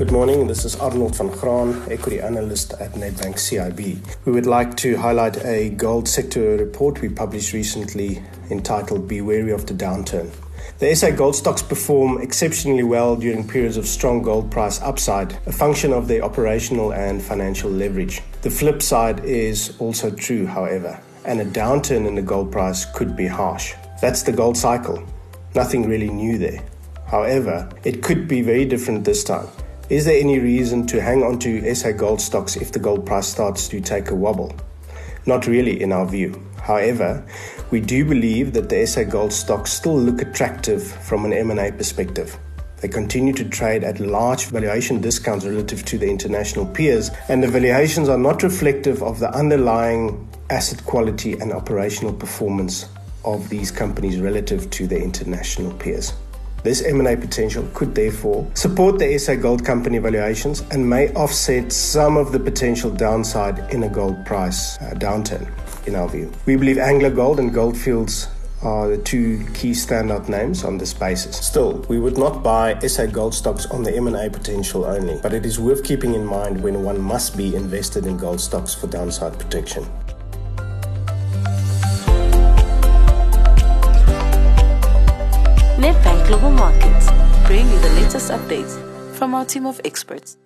Good morning. This is Arnold van Graan, equity analyst at Nedbank CIB. We would like to highlight a gold sector report we published recently entitled Be Wary of the Downturn. The SA gold stocks perform exceptionally well during periods of strong gold price upside, a function of their operational and financial leverage. The flip side is also true, however, and a downturn in the gold price could be harsh. That's the gold cycle. Nothing really new there. However, it could be very different this time. Is there any reason to hang on to SA gold stocks if the gold price starts to take a wobble? Not really, in our view. However, we do believe that the SA gold stocks still look attractive from an M&A perspective. They continue to trade at large valuation discounts relative to the international peers, and the valuations are not reflective of the underlying asset quality and operational performance of these companies relative to their international peers. This M&A potential could therefore support the SA Gold Company valuations and may offset some of the potential downside in a gold price uh, downturn, in our view. We believe Anglo Gold and Goldfields are the two key standout names on this basis. Still, we would not buy SA gold stocks on the M&A potential only, but it is worth keeping in mind when one must be invested in gold stocks for downside protection. Nedbank Global Markets bring you the latest updates from our team of experts.